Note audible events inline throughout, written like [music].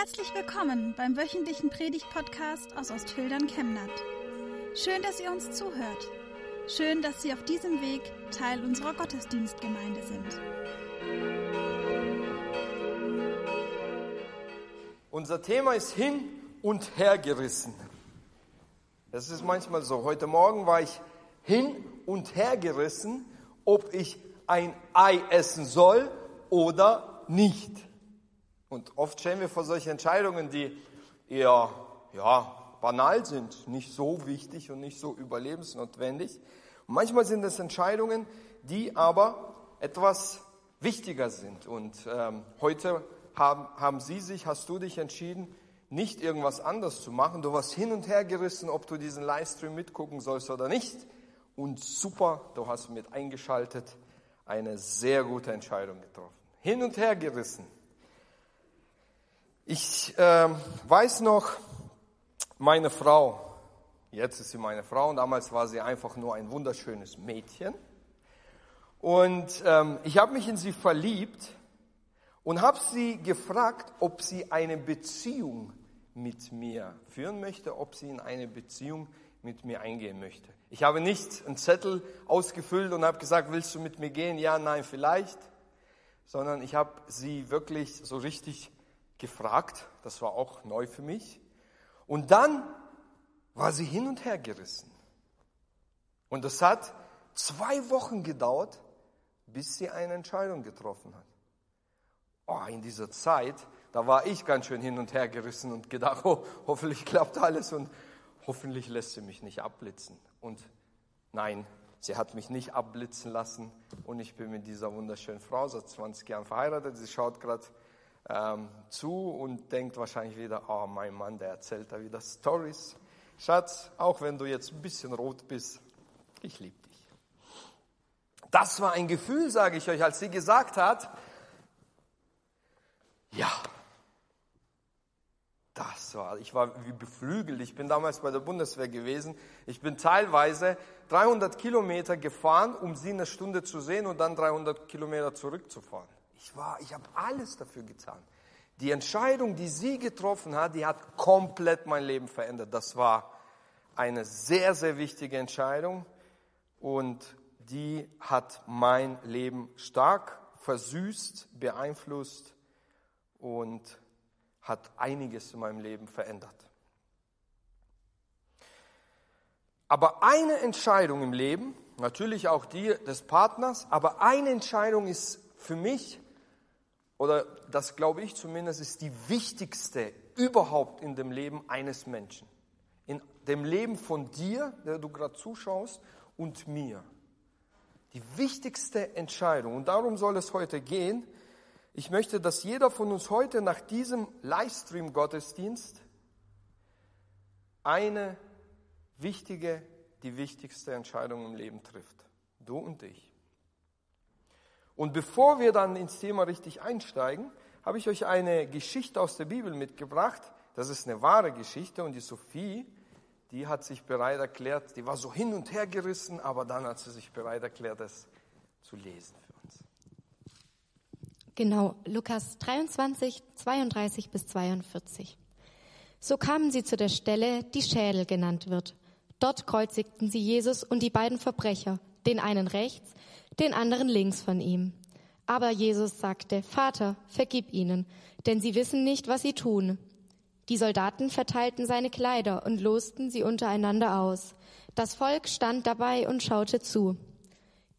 Herzlich willkommen beim wöchentlichen Predigt-Podcast aus Ostfildern Chemnat. Schön, dass ihr uns zuhört. Schön, dass Sie auf diesem Weg Teil unserer Gottesdienstgemeinde sind. Unser Thema ist hin und her gerissen. Das ist manchmal so. Heute Morgen war ich hin und her gerissen, ob ich ein Ei essen soll oder nicht. Und oft stehen wir vor solchen Entscheidungen, die eher ja, banal sind, nicht so wichtig und nicht so überlebensnotwendig. Und manchmal sind es Entscheidungen, die aber etwas wichtiger sind. Und ähm, heute haben, haben Sie sich, hast du dich entschieden, nicht irgendwas anderes zu machen. Du warst hin und her gerissen, ob du diesen Livestream mitgucken sollst oder nicht. Und super, du hast mit eingeschaltet eine sehr gute Entscheidung getroffen. Hin und her gerissen. Ich äh, weiß noch, meine Frau, jetzt ist sie meine Frau und damals war sie einfach nur ein wunderschönes Mädchen. Und ähm, ich habe mich in sie verliebt und habe sie gefragt, ob sie eine Beziehung mit mir führen möchte, ob sie in eine Beziehung mit mir eingehen möchte. Ich habe nicht einen Zettel ausgefüllt und habe gesagt, willst du mit mir gehen? Ja, nein, vielleicht. Sondern ich habe sie wirklich so richtig gefragt. Das war auch neu für mich. Und dann war sie hin und her gerissen. Und es hat zwei Wochen gedauert, bis sie eine Entscheidung getroffen hat. Oh, in dieser Zeit, da war ich ganz schön hin und her gerissen und gedacht, oh, hoffentlich klappt alles und hoffentlich lässt sie mich nicht abblitzen. Und nein, sie hat mich nicht abblitzen lassen und ich bin mit dieser wunderschönen Frau seit 20 Jahren verheiratet. Sie schaut gerade ähm, zu und denkt wahrscheinlich wieder, oh mein Mann, der erzählt da wieder Stories. Schatz, auch wenn du jetzt ein bisschen rot bist, ich liebe dich. Das war ein Gefühl, sage ich euch, als sie gesagt hat, ja, das war, ich war wie beflügelt. Ich bin damals bei der Bundeswehr gewesen. Ich bin teilweise 300 Kilometer gefahren, um sie eine Stunde zu sehen und dann 300 Kilometer zurückzufahren. Ich war, ich habe alles dafür getan. Die Entscheidung, die sie getroffen hat, die hat komplett mein Leben verändert. Das war eine sehr, sehr wichtige Entscheidung und die hat mein Leben stark versüßt, beeinflusst und hat einiges in meinem Leben verändert. Aber eine Entscheidung im Leben, natürlich auch die des Partners, aber eine Entscheidung ist für mich, oder das glaube ich zumindest, ist die wichtigste überhaupt in dem Leben eines Menschen. In dem Leben von dir, der du gerade zuschaust, und mir. Die wichtigste Entscheidung. Und darum soll es heute gehen. Ich möchte, dass jeder von uns heute nach diesem Livestream-Gottesdienst eine wichtige, die wichtigste Entscheidung im Leben trifft. Du und ich. Und bevor wir dann ins Thema richtig einsteigen, habe ich euch eine Geschichte aus der Bibel mitgebracht. Das ist eine wahre Geschichte und die Sophie, die hat sich bereit erklärt, die war so hin und her gerissen, aber dann hat sie sich bereit erklärt, das zu lesen. Genau, Lukas 23, 32 bis 42. So kamen sie zu der Stelle, die Schädel genannt wird. Dort kreuzigten sie Jesus und die beiden Verbrecher, den einen rechts, den anderen links von ihm. Aber Jesus sagte, Vater, vergib ihnen, denn sie wissen nicht, was sie tun. Die Soldaten verteilten seine Kleider und losten sie untereinander aus. Das Volk stand dabei und schaute zu.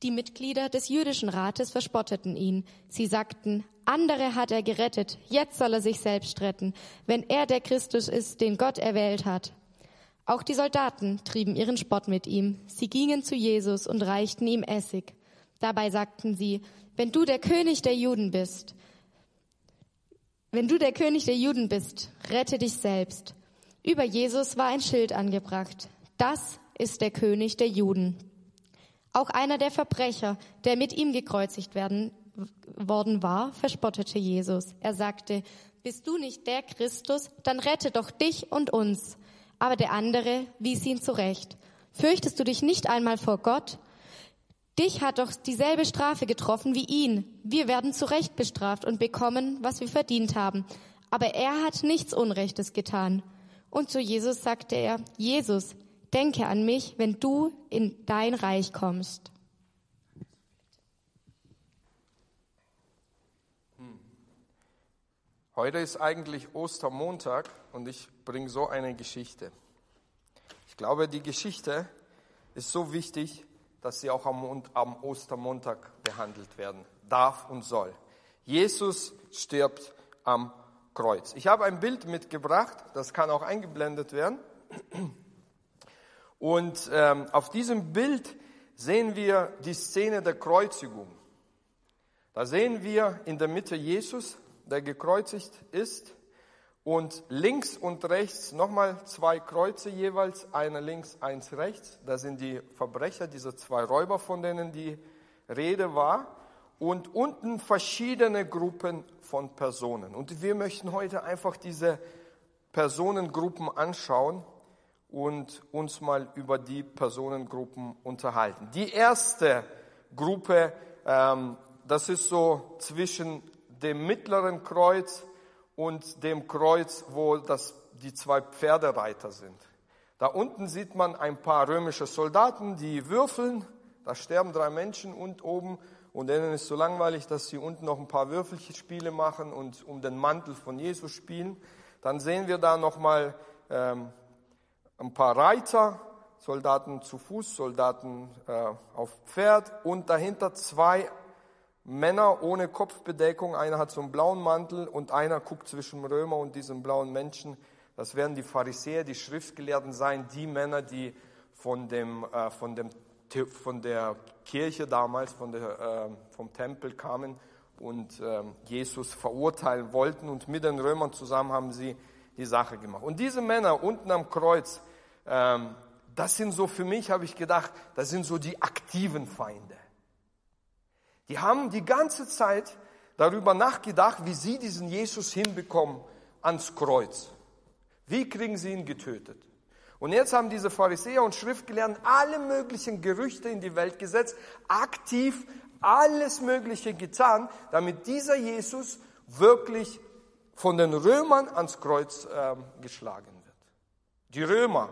Die Mitglieder des jüdischen Rates verspotteten ihn. Sie sagten, andere hat er gerettet, jetzt soll er sich selbst retten, wenn er der Christus ist, den Gott erwählt hat. Auch die Soldaten trieben ihren Spott mit ihm. Sie gingen zu Jesus und reichten ihm Essig. Dabei sagten sie, wenn du der König der Juden bist, wenn du der König der Juden bist, rette dich selbst. Über Jesus war ein Schild angebracht. Das ist der König der Juden. Auch einer der Verbrecher, der mit ihm gekreuzigt werden, worden war, verspottete Jesus. Er sagte, bist du nicht der Christus, dann rette doch dich und uns. Aber der andere wies ihn zurecht. Fürchtest du dich nicht einmal vor Gott? Dich hat doch dieselbe Strafe getroffen wie ihn. Wir werden zurecht bestraft und bekommen, was wir verdient haben. Aber er hat nichts Unrechtes getan. Und zu Jesus sagte er, Jesus, denke an mich, wenn du in dein Reich kommst. Heute ist eigentlich Ostermontag und ich bringe so eine Geschichte. Ich glaube, die Geschichte ist so wichtig, dass sie auch am, am Ostermontag behandelt werden darf und soll. Jesus stirbt am Kreuz. Ich habe ein Bild mitgebracht, das kann auch eingeblendet werden. Und ähm, auf diesem Bild sehen wir die Szene der Kreuzigung. Da sehen wir in der Mitte Jesus, der gekreuzigt ist und links und rechts nochmal zwei Kreuze jeweils, einer links, eins rechts. Da sind die Verbrecher, diese zwei Räuber, von denen die Rede war. Und unten verschiedene Gruppen von Personen. Und wir möchten heute einfach diese Personengruppen anschauen und uns mal über die Personengruppen unterhalten. Die erste Gruppe, ähm, das ist so zwischen dem mittleren Kreuz und dem Kreuz, wo das, die zwei Pferdereiter sind. Da unten sieht man ein paar römische Soldaten, die würfeln. Da sterben drei Menschen und oben. Und denen ist so langweilig, dass sie unten noch ein paar Würfelspiele machen und um den Mantel von Jesus spielen. Dann sehen wir da nochmal ähm, ein paar Reiter, Soldaten zu Fuß, Soldaten äh, auf Pferd und dahinter zwei Männer ohne Kopfbedeckung, einer hat so einen blauen Mantel und einer guckt zwischen Römer und diesem blauen Menschen. Das werden die Pharisäer, die Schriftgelehrten sein, die Männer, die von, dem, äh, von, dem, von der Kirche damals, von der, äh, vom Tempel kamen und äh, Jesus verurteilen wollten. Und mit den Römern zusammen haben sie die Sache gemacht. Und diese Männer unten am Kreuz, ähm, das sind so für mich, habe ich gedacht, das sind so die aktiven Feinde. Die haben die ganze Zeit darüber nachgedacht, wie sie diesen Jesus hinbekommen ans Kreuz. Wie kriegen sie ihn getötet? Und jetzt haben diese Pharisäer und Schriftgelehrten alle möglichen Gerüchte in die Welt gesetzt, aktiv alles Mögliche getan, damit dieser Jesus wirklich von den Römern ans Kreuz äh, geschlagen wird. Die Römer,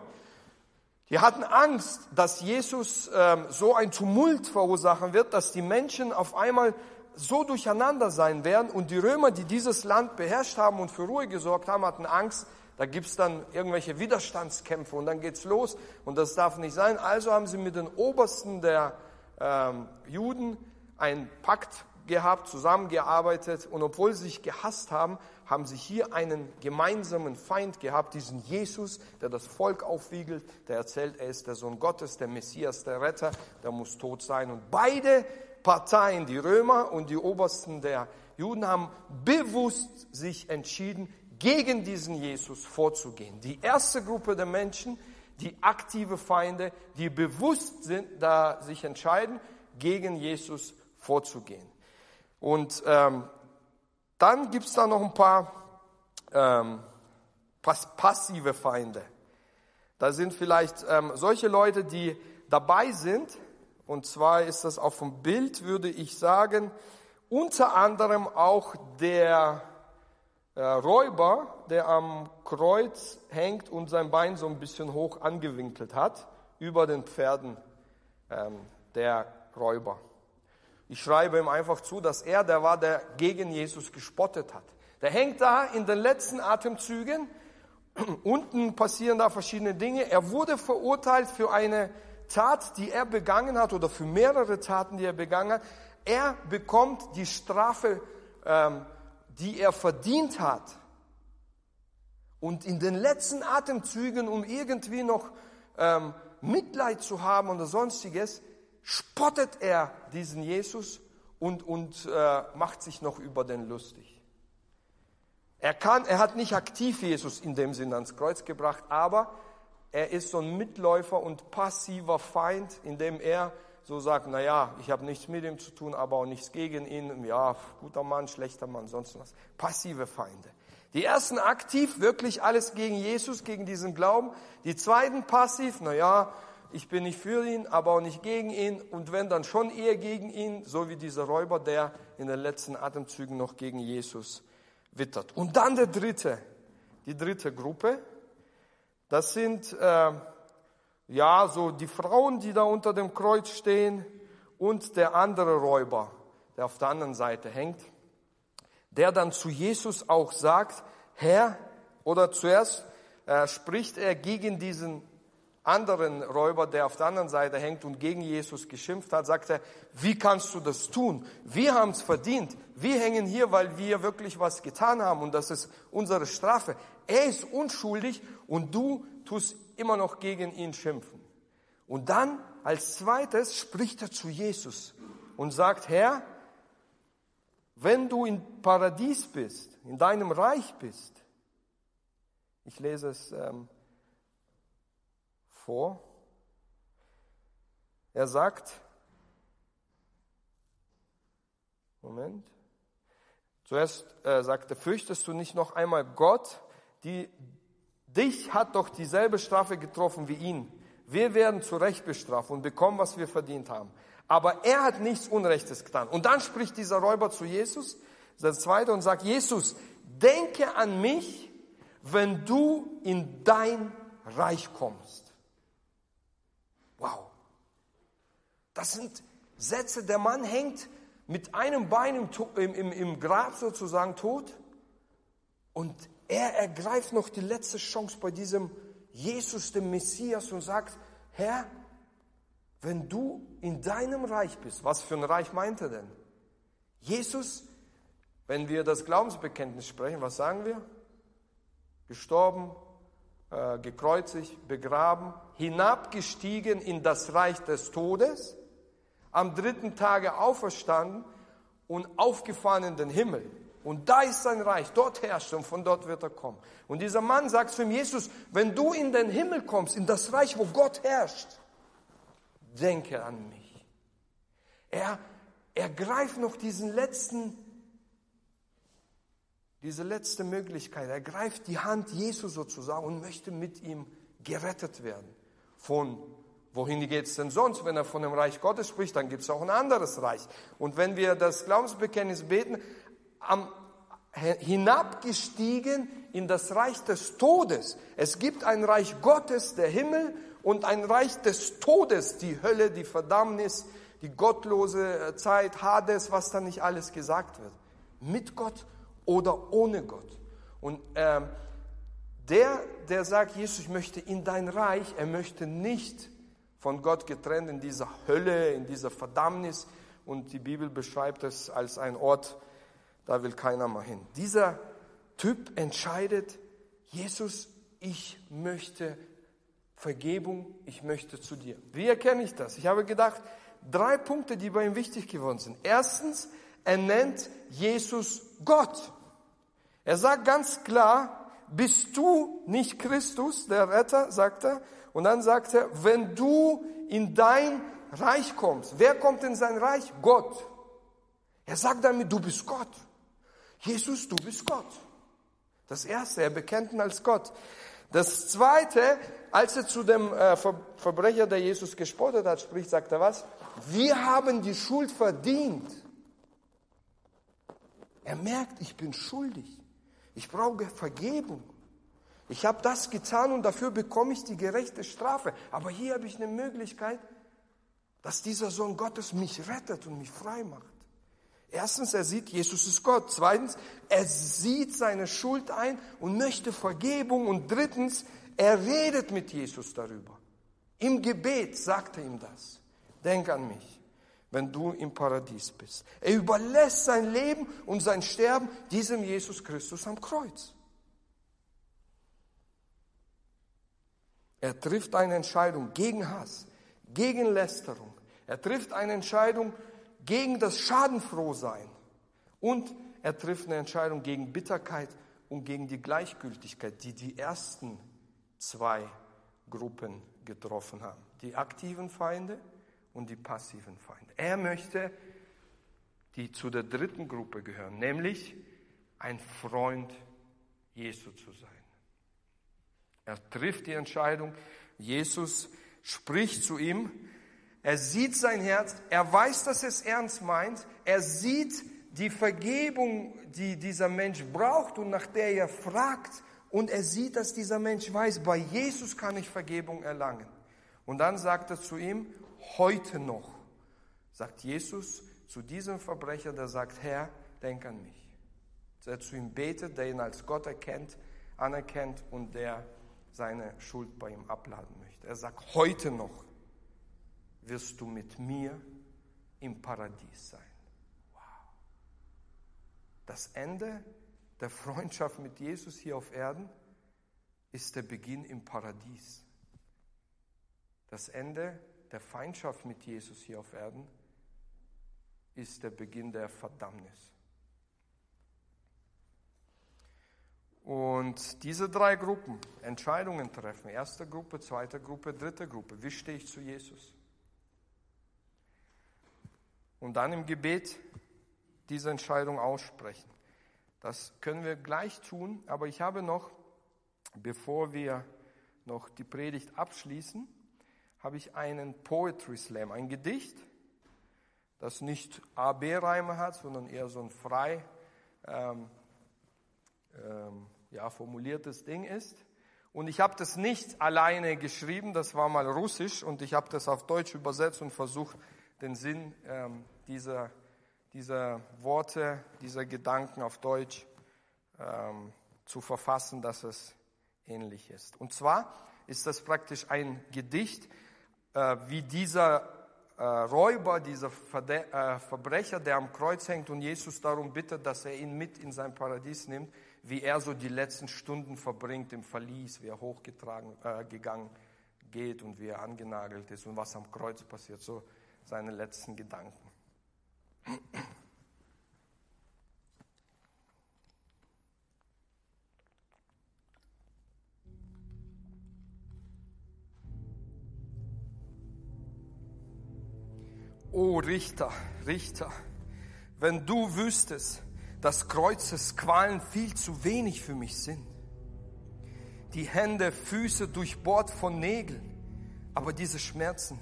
die hatten Angst, dass Jesus ähm, so ein Tumult verursachen wird, dass die Menschen auf einmal so durcheinander sein werden. Und die Römer, die dieses Land beherrscht haben und für Ruhe gesorgt haben, hatten Angst, da gibt's dann irgendwelche Widerstandskämpfe und dann geht's los und das darf nicht sein. Also haben sie mit den Obersten der ähm, Juden einen Pakt gehabt, zusammengearbeitet und obwohl sie sich gehasst haben, haben sie hier einen gemeinsamen Feind gehabt, diesen Jesus, der das Volk aufwiegelt, der erzählt, er ist der Sohn Gottes, der Messias, der Retter, der muss tot sein. Und beide Parteien, die Römer und die Obersten der Juden, haben bewusst sich entschieden, gegen diesen Jesus vorzugehen. Die erste Gruppe der Menschen, die aktive Feinde, die bewusst sind, da sich entscheiden, gegen Jesus vorzugehen. Und ähm, dann gibt es da noch ein paar ähm, passive Feinde. Da sind vielleicht ähm, solche Leute, die dabei sind. Und zwar ist das auf dem Bild, würde ich sagen, unter anderem auch der äh, Räuber, der am Kreuz hängt und sein Bein so ein bisschen hoch angewinkelt hat, über den Pferden ähm, der Räuber. Ich schreibe ihm einfach zu, dass er der war, der gegen Jesus gespottet hat. Der hängt da in den letzten Atemzügen. [clears throat] Unten passieren da verschiedene Dinge. Er wurde verurteilt für eine Tat, die er begangen hat oder für mehrere Taten, die er begangen hat. Er bekommt die Strafe, ähm, die er verdient hat. Und in den letzten Atemzügen, um irgendwie noch ähm, Mitleid zu haben oder sonstiges, spottet er diesen Jesus und, und äh, macht sich noch über den lustig. Er, kann, er hat nicht aktiv Jesus in dem Sinne ans Kreuz gebracht, aber er ist so ein Mitläufer und passiver Feind, indem er so sagt, na ja, ich habe nichts mit ihm zu tun, aber auch nichts gegen ihn. Ja, guter Mann, schlechter Mann, sonst was. Passive Feinde. Die ersten aktiv, wirklich alles gegen Jesus, gegen diesen Glauben. Die zweiten passiv, na ja, ich bin nicht für ihn, aber auch nicht gegen ihn und wenn dann schon eher gegen ihn, so wie dieser Räuber, der in den letzten Atemzügen noch gegen Jesus wittert. Und dann der dritte, die dritte Gruppe, das sind äh, ja so die Frauen, die da unter dem Kreuz stehen und der andere Räuber, der auf der anderen Seite hängt, der dann zu Jesus auch sagt, Herr, oder zuerst äh, spricht er gegen diesen anderen Räuber, der auf der anderen Seite hängt und gegen Jesus geschimpft hat, sagt er, wie kannst du das tun? Wir haben es verdient. Wir hängen hier, weil wir wirklich was getan haben und das ist unsere Strafe. Er ist unschuldig und du tust immer noch gegen ihn schimpfen. Und dann als zweites spricht er zu Jesus und sagt, Herr, wenn du im Paradies bist, in deinem Reich bist, ich lese es ähm, vor. Er sagt, Moment, zuerst äh, sagte, fürchtest du nicht noch einmal Gott, die, dich hat doch dieselbe Strafe getroffen wie ihn. Wir werden zu Recht bestraft und bekommen, was wir verdient haben. Aber er hat nichts Unrechtes getan. Und dann spricht dieser Räuber zu Jesus, der zweite, und sagt, Jesus, denke an mich, wenn du in dein Reich kommst. Wow. Das sind Sätze, der Mann hängt mit einem Bein im, im, im Grab sozusagen tot und er ergreift noch die letzte Chance bei diesem Jesus, dem Messias und sagt, Herr, wenn du in deinem Reich bist, was für ein Reich meint er denn? Jesus, wenn wir das Glaubensbekenntnis sprechen, was sagen wir? Gestorben, äh, gekreuzigt, begraben, hinabgestiegen in das Reich des Todes, am dritten Tage auferstanden und aufgefahren in den Himmel. Und da ist sein Reich, dort herrscht und von dort wird er kommen. Und dieser Mann sagt zu ihm, Jesus, wenn du in den Himmel kommst, in das Reich, wo Gott herrscht, denke an mich. Er ergreift noch diesen letzten diese letzte Möglichkeit. Er greift die Hand Jesu sozusagen und möchte mit ihm gerettet werden. Von wohin geht es denn sonst? Wenn er von dem Reich Gottes spricht, dann gibt es auch ein anderes Reich. Und wenn wir das Glaubensbekenntnis beten, am, hinabgestiegen in das Reich des Todes. Es gibt ein Reich Gottes, der Himmel, und ein Reich des Todes, die Hölle, die Verdammnis, die gottlose Zeit, Hades, was da nicht alles gesagt wird. Mit Gott oder ohne Gott. Und ähm, der, der sagt, Jesus, ich möchte in dein Reich, er möchte nicht von Gott getrennt in dieser Hölle, in dieser Verdammnis. Und die Bibel beschreibt es als ein Ort, da will keiner mal hin. Dieser Typ entscheidet, Jesus, ich möchte Vergebung, ich möchte zu dir. Wie erkenne ich das? Ich habe gedacht, drei Punkte, die bei ihm wichtig geworden sind. Erstens, er nennt Jesus Gott. Er sagt ganz klar, bist du nicht Christus, der Retter, sagt er. Und dann sagt er, wenn du in dein Reich kommst, wer kommt in sein Reich? Gott. Er sagt damit, du bist Gott. Jesus, du bist Gott. Das erste, er bekennt ihn als Gott. Das zweite, als er zu dem äh, Verbrecher, der Jesus gespottet hat, spricht, sagt er was? Wir haben die Schuld verdient. Er merkt, ich bin schuldig. Ich brauche Vergebung. Ich habe das getan und dafür bekomme ich die gerechte Strafe. Aber hier habe ich eine Möglichkeit, dass dieser Sohn Gottes mich rettet und mich frei macht. Erstens, er sieht, Jesus ist Gott. Zweitens, er sieht seine Schuld ein und möchte Vergebung. Und drittens, er redet mit Jesus darüber. Im Gebet sagt er ihm das. Denk an mich wenn du im Paradies bist. Er überlässt sein Leben und sein Sterben diesem Jesus Christus am Kreuz. Er trifft eine Entscheidung gegen Hass, gegen Lästerung. Er trifft eine Entscheidung gegen das Schadenfrohsein. Und er trifft eine Entscheidung gegen Bitterkeit und gegen die Gleichgültigkeit, die die ersten zwei Gruppen getroffen haben. Die aktiven Feinde und die passiven Feinde. Er möchte, die zu der dritten Gruppe gehören, nämlich ein Freund Jesu zu sein. Er trifft die Entscheidung, Jesus spricht zu ihm, er sieht sein Herz, er weiß, dass es ernst meint, er sieht, die Vergebung, die dieser Mensch braucht und nach der er fragt. Und er sieht, dass dieser Mensch weiß, bei Jesus kann ich Vergebung erlangen. Und dann sagt er zu ihm, heute noch, sagt Jesus zu diesem Verbrecher, der sagt, Herr, denk an mich. Der zu ihm betet, der ihn als Gott erkennt, anerkennt und der seine Schuld bei ihm abladen möchte. Er sagt, heute noch wirst du mit mir im Paradies sein. Wow. Das Ende der Freundschaft mit Jesus hier auf Erden ist der Beginn im Paradies. Das Ende der Feindschaft mit Jesus hier auf Erden ist der Beginn der Verdammnis. Und diese drei Gruppen, Entscheidungen treffen, erste Gruppe, zweite Gruppe, dritte Gruppe, wie stehe ich zu Jesus? Und dann im Gebet diese Entscheidung aussprechen. Das können wir gleich tun, aber ich habe noch, bevor wir noch die Predigt abschließen, habe ich einen Poetry Slam, ein Gedicht, das nicht A-B-Reime hat, sondern eher so ein frei ähm, ähm, ja, formuliertes Ding ist. Und ich habe das nicht alleine geschrieben, das war mal russisch und ich habe das auf Deutsch übersetzt und versucht, den Sinn ähm, dieser, dieser Worte, dieser Gedanken auf Deutsch ähm, zu verfassen, dass es ähnlich ist. Und zwar ist das praktisch ein Gedicht, äh, wie dieser äh, Räuber, dieser Verde äh, Verbrecher, der am Kreuz hängt und Jesus darum bittet, dass er ihn mit in sein Paradies nimmt, wie er so die letzten Stunden verbringt im Verlies, wie er hochgetragen äh, gegangen geht und wie er angenagelt ist und was am Kreuz passiert, so seine letzten Gedanken. O Richter, Richter, wenn du wüsstest, dass Kreuzes Qualen viel zu wenig für mich sind. Die Hände, Füße durchbohrt von Nägeln, aber diese Schmerzen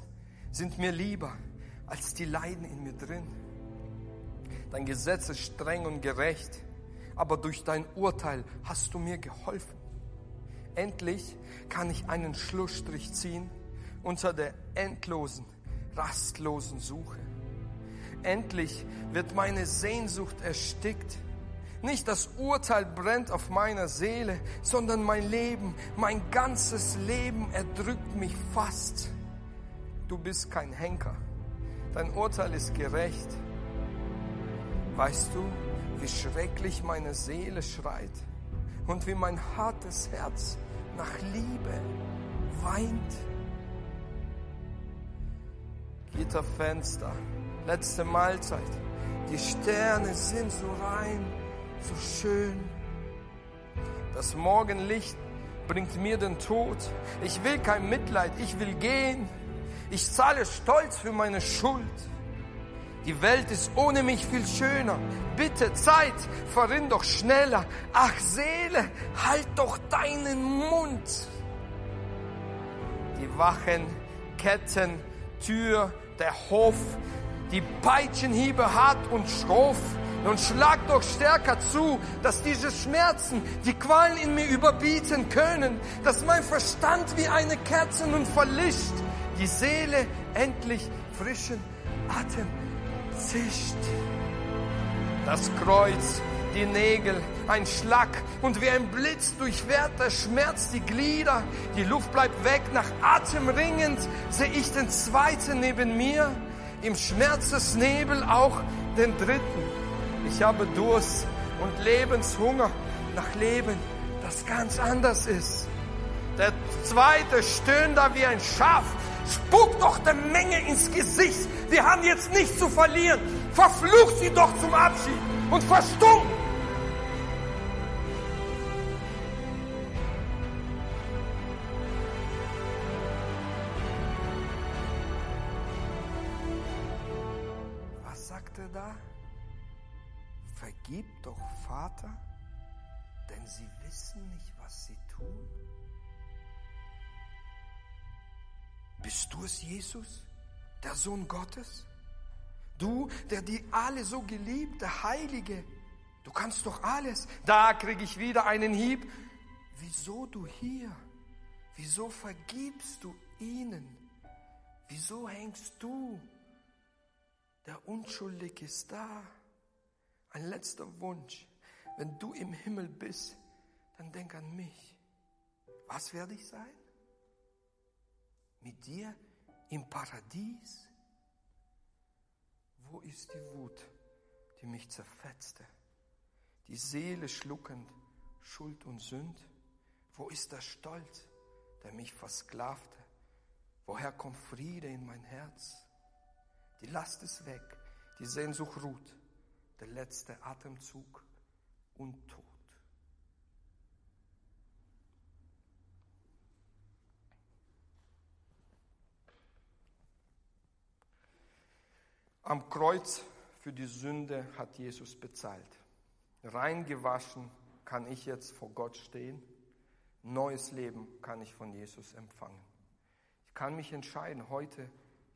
sind mir lieber als die Leiden in mir drin. Dein Gesetz ist streng und gerecht, aber durch dein Urteil hast du mir geholfen. Endlich kann ich einen Schlussstrich ziehen unter der endlosen, rastlosen Suche. Endlich wird meine Sehnsucht erstickt. Nicht das Urteil brennt auf meiner Seele, sondern mein Leben, mein ganzes Leben erdrückt mich fast. Du bist kein Henker. Dein Urteil ist gerecht. Weißt du, wie schrecklich meine Seele schreit und wie mein hartes Herz nach Liebe weint? Gitterfenster, letzte Mahlzeit. Die Sterne sind so rein, so schön. Das Morgenlicht bringt mir den Tod. Ich will kein Mitleid, ich will gehen. Ich zahle stolz für meine Schuld. Die Welt ist ohne mich viel schöner. Bitte Zeit, verrinn doch schneller. Ach Seele, halt doch deinen Mund. Die Wachen, Ketten, Tür, der Hof, die Peitschenhiebe hart und schroff. Nun schlag doch stärker zu, dass diese Schmerzen die Qualen in mir überbieten können, dass mein Verstand wie eine Kerze nun verlischt, die Seele endlich frischen Atem zischt. Das Kreuz, die Nägel, ein Schlag und wie ein Blitz durchwehrt der Schmerz die Glieder. Die Luft bleibt weg, nach Atem ringend sehe ich den zweiten neben mir, im Schmerzesnebel auch den dritten. Ich habe Durst und Lebenshunger nach Leben, das ganz anders ist. Der zweite stöhnt da wie ein Schaf, Spuck doch der Menge ins Gesicht. Wir haben jetzt nichts zu verlieren. Verflucht sie doch zum Abschied und verstummt. Da? Vergib doch, Vater, denn sie wissen nicht, was sie tun. Bist du es, Jesus, der Sohn Gottes? Du, der die alle so geliebte, heilige, du kannst doch alles. Da kriege ich wieder einen Hieb. Wieso du hier? Wieso vergibst du ihnen? Wieso hängst du? Der Unschuldige ist da. Ein letzter Wunsch. Wenn du im Himmel bist, dann denk an mich. Was werde ich sein? Mit dir im Paradies? Wo ist die Wut, die mich zerfetzte? Die Seele schluckend, Schuld und Sünd? Wo ist der Stolz, der mich versklavte? Woher kommt Friede in mein Herz? Die Last ist weg, die Sehnsucht ruht, der letzte Atemzug und Tod. Am Kreuz für die Sünde hat Jesus bezahlt. Rein gewaschen kann ich jetzt vor Gott stehen. Neues Leben kann ich von Jesus empfangen. Ich kann mich entscheiden, heute,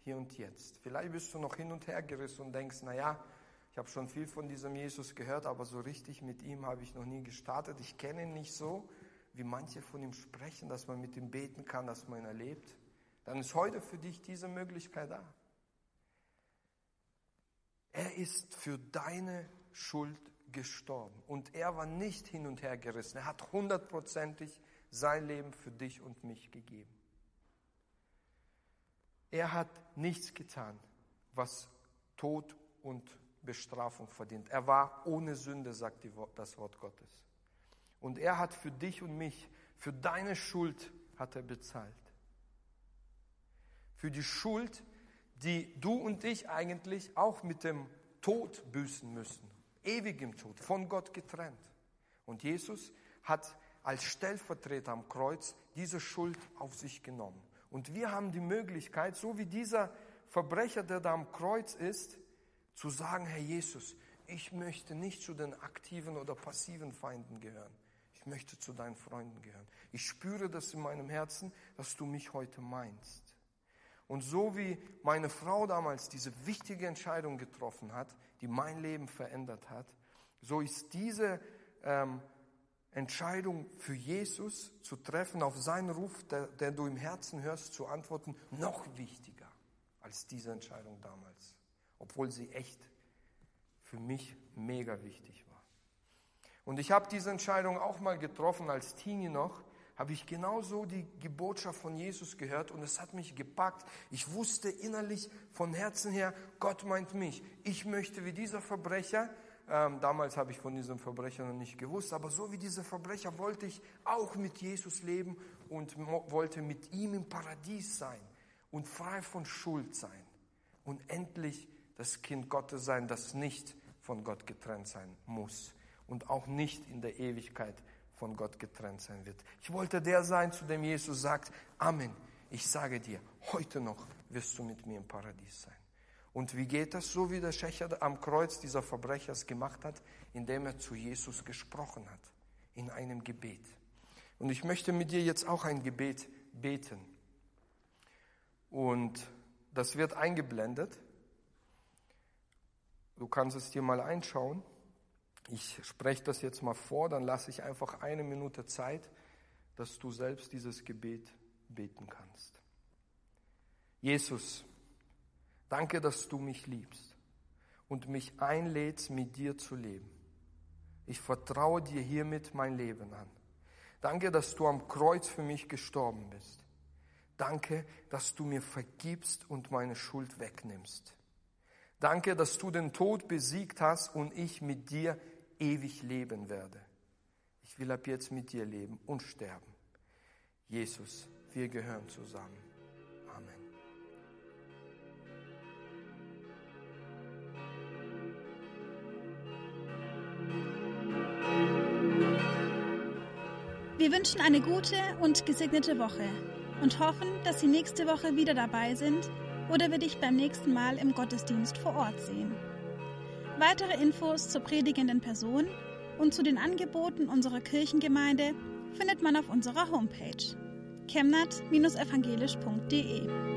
hier und jetzt. Vielleicht bist du noch hin und her gerissen und denkst, naja, ich habe schon viel von diesem Jesus gehört, aber so richtig mit ihm habe ich noch nie gestartet. Ich kenne ihn nicht so, wie manche von ihm sprechen, dass man mit ihm beten kann, dass man ihn erlebt. Dann ist heute für dich diese Möglichkeit da. Er ist für deine Schuld gestorben. Und er war nicht hin und her gerissen. Er hat hundertprozentig sein Leben für dich und mich gegeben. Er hat nichts getan, was Tod und Bestrafung verdient. Er war ohne Sünde, sagt das Wort Gottes. Und er hat für dich und mich, für deine Schuld hat er bezahlt. Für die Schuld, die du und ich eigentlich auch mit dem Tod büßen müssen. Ewigem Tod, von Gott getrennt. Und Jesus hat als Stellvertreter am Kreuz diese Schuld auf sich genommen. Und wir haben die Möglichkeit, so wie dieser Verbrecher, der da am Kreuz ist, zu sagen, Herr Jesus, ich möchte nicht zu den aktiven oder passiven Feinden gehören. Ich möchte zu deinen Freunden gehören. Ich spüre das in meinem Herzen, dass du mich heute meinst. Und so wie meine Frau damals diese wichtige Entscheidung getroffen hat, die mein Leben verändert hat, so ist diese ähm, Entscheidung für Jesus zu treffen, auf seinen Ruf, der, der du im Herzen hörst, zu antworten, noch wichtiger als diese Entscheidung damals. Obwohl sie echt für mich mega wichtig war. Und ich habe diese Entscheidung auch mal getroffen als Teenie noch habe ich genauso die Botschaft von Jesus gehört und es hat mich gepackt. Ich wusste innerlich von Herzen her, Gott meint mich. Ich möchte wie dieser Verbrecher, ähm, damals habe ich von diesem Verbrecher noch nicht gewusst, aber so wie dieser Verbrecher wollte ich auch mit Jesus leben und wollte mit ihm im Paradies sein und frei von Schuld sein und endlich das Kind Gottes sein, das nicht von Gott getrennt sein muss und auch nicht in der Ewigkeit von Gott getrennt sein wird. Ich wollte der sein, zu dem Jesus sagt, Amen, ich sage dir, heute noch wirst du mit mir im Paradies sein. Und wie geht das? So wie der Schächer am Kreuz dieser Verbrechers gemacht hat, indem er zu Jesus gesprochen hat, in einem Gebet. Und ich möchte mit dir jetzt auch ein Gebet beten. Und das wird eingeblendet. Du kannst es dir mal einschauen. Ich spreche das jetzt mal vor, dann lasse ich einfach eine Minute Zeit, dass du selbst dieses Gebet beten kannst. Jesus, danke, dass du mich liebst und mich einlädst, mit dir zu leben. Ich vertraue dir hiermit mein Leben an. Danke, dass du am Kreuz für mich gestorben bist. Danke, dass du mir vergibst und meine Schuld wegnimmst. Danke, dass du den Tod besiegt hast und ich mit dir ewig leben werde. Ich will ab jetzt mit dir leben und sterben. Jesus, wir gehören zusammen. Wir wünschen eine gute und gesegnete Woche und hoffen, dass Sie nächste Woche wieder dabei sind oder wir dich beim nächsten Mal im Gottesdienst vor Ort sehen. Weitere Infos zur predigenden Person und zu den Angeboten unserer Kirchengemeinde findet man auf unserer Homepage chemnat-evangelisch.de.